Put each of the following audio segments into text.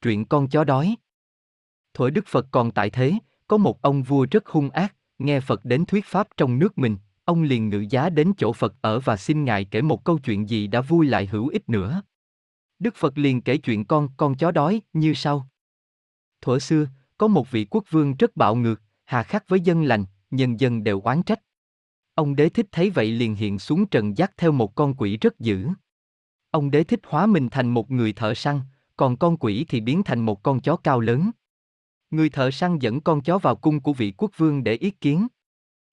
truyện con chó đói. Thuở Đức Phật còn tại thế, có một ông vua rất hung ác, nghe Phật đến thuyết pháp trong nước mình, ông liền ngự giá đến chỗ Phật ở và xin Ngài kể một câu chuyện gì đã vui lại hữu ích nữa. Đức Phật liền kể chuyện con, con chó đói, như sau. Thuở xưa, có một vị quốc vương rất bạo ngược, hà khắc với dân lành, nhân dân đều oán trách. Ông đế thích thấy vậy liền hiện xuống trần dắt theo một con quỷ rất dữ. Ông đế thích hóa mình thành một người thợ săn, còn con quỷ thì biến thành một con chó cao lớn. Người thợ săn dẫn con chó vào cung của vị quốc vương để yết kiến.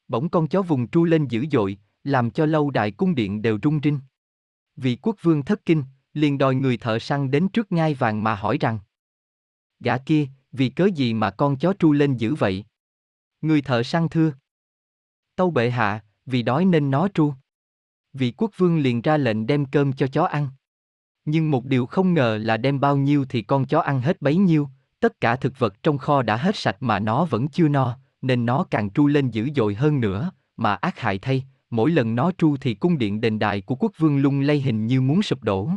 Bỗng con chó vùng tru lên dữ dội, làm cho lâu đài cung điện đều rung rinh. Vị quốc vương thất kinh, liền đòi người thợ săn đến trước ngai vàng mà hỏi rằng Gã kia, vì cớ gì mà con chó tru lên dữ vậy? Người thợ săn thưa Tâu bệ hạ, vì đói nên nó tru. Vị quốc vương liền ra lệnh đem cơm cho chó ăn. Nhưng một điều không ngờ là đem bao nhiêu thì con chó ăn hết bấy nhiêu, tất cả thực vật trong kho đã hết sạch mà nó vẫn chưa no, nên nó càng tru lên dữ dội hơn nữa, mà ác hại thay, mỗi lần nó tru thì cung điện đền đài của quốc vương lung lay hình như muốn sụp đổ.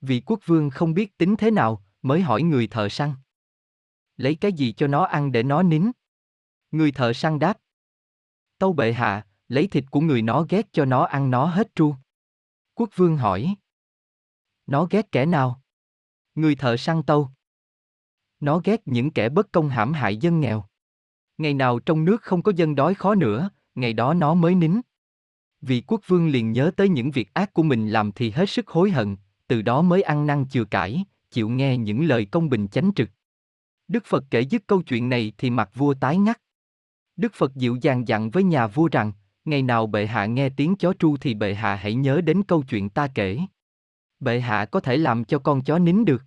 Vị quốc vương không biết tính thế nào, mới hỏi người thợ săn. Lấy cái gì cho nó ăn để nó nín? Người thợ săn đáp. Tâu bệ hạ, lấy thịt của người nó ghét cho nó ăn nó hết tru. Quốc vương hỏi. Nó ghét kẻ nào? Người thợ săn tâu. Nó ghét những kẻ bất công hãm hại dân nghèo. Ngày nào trong nước không có dân đói khó nữa, ngày đó nó mới nín. Vị quốc vương liền nhớ tới những việc ác của mình làm thì hết sức hối hận, từ đó mới ăn năn chừa cải, chịu nghe những lời công bình chánh trực. Đức Phật kể dứt câu chuyện này thì mặt vua tái ngắt. Đức Phật dịu dàng dặn với nhà vua rằng, ngày nào bệ hạ nghe tiếng chó tru thì bệ hạ hãy nhớ đến câu chuyện ta kể. Bệ hạ có thể làm cho con chó nín được.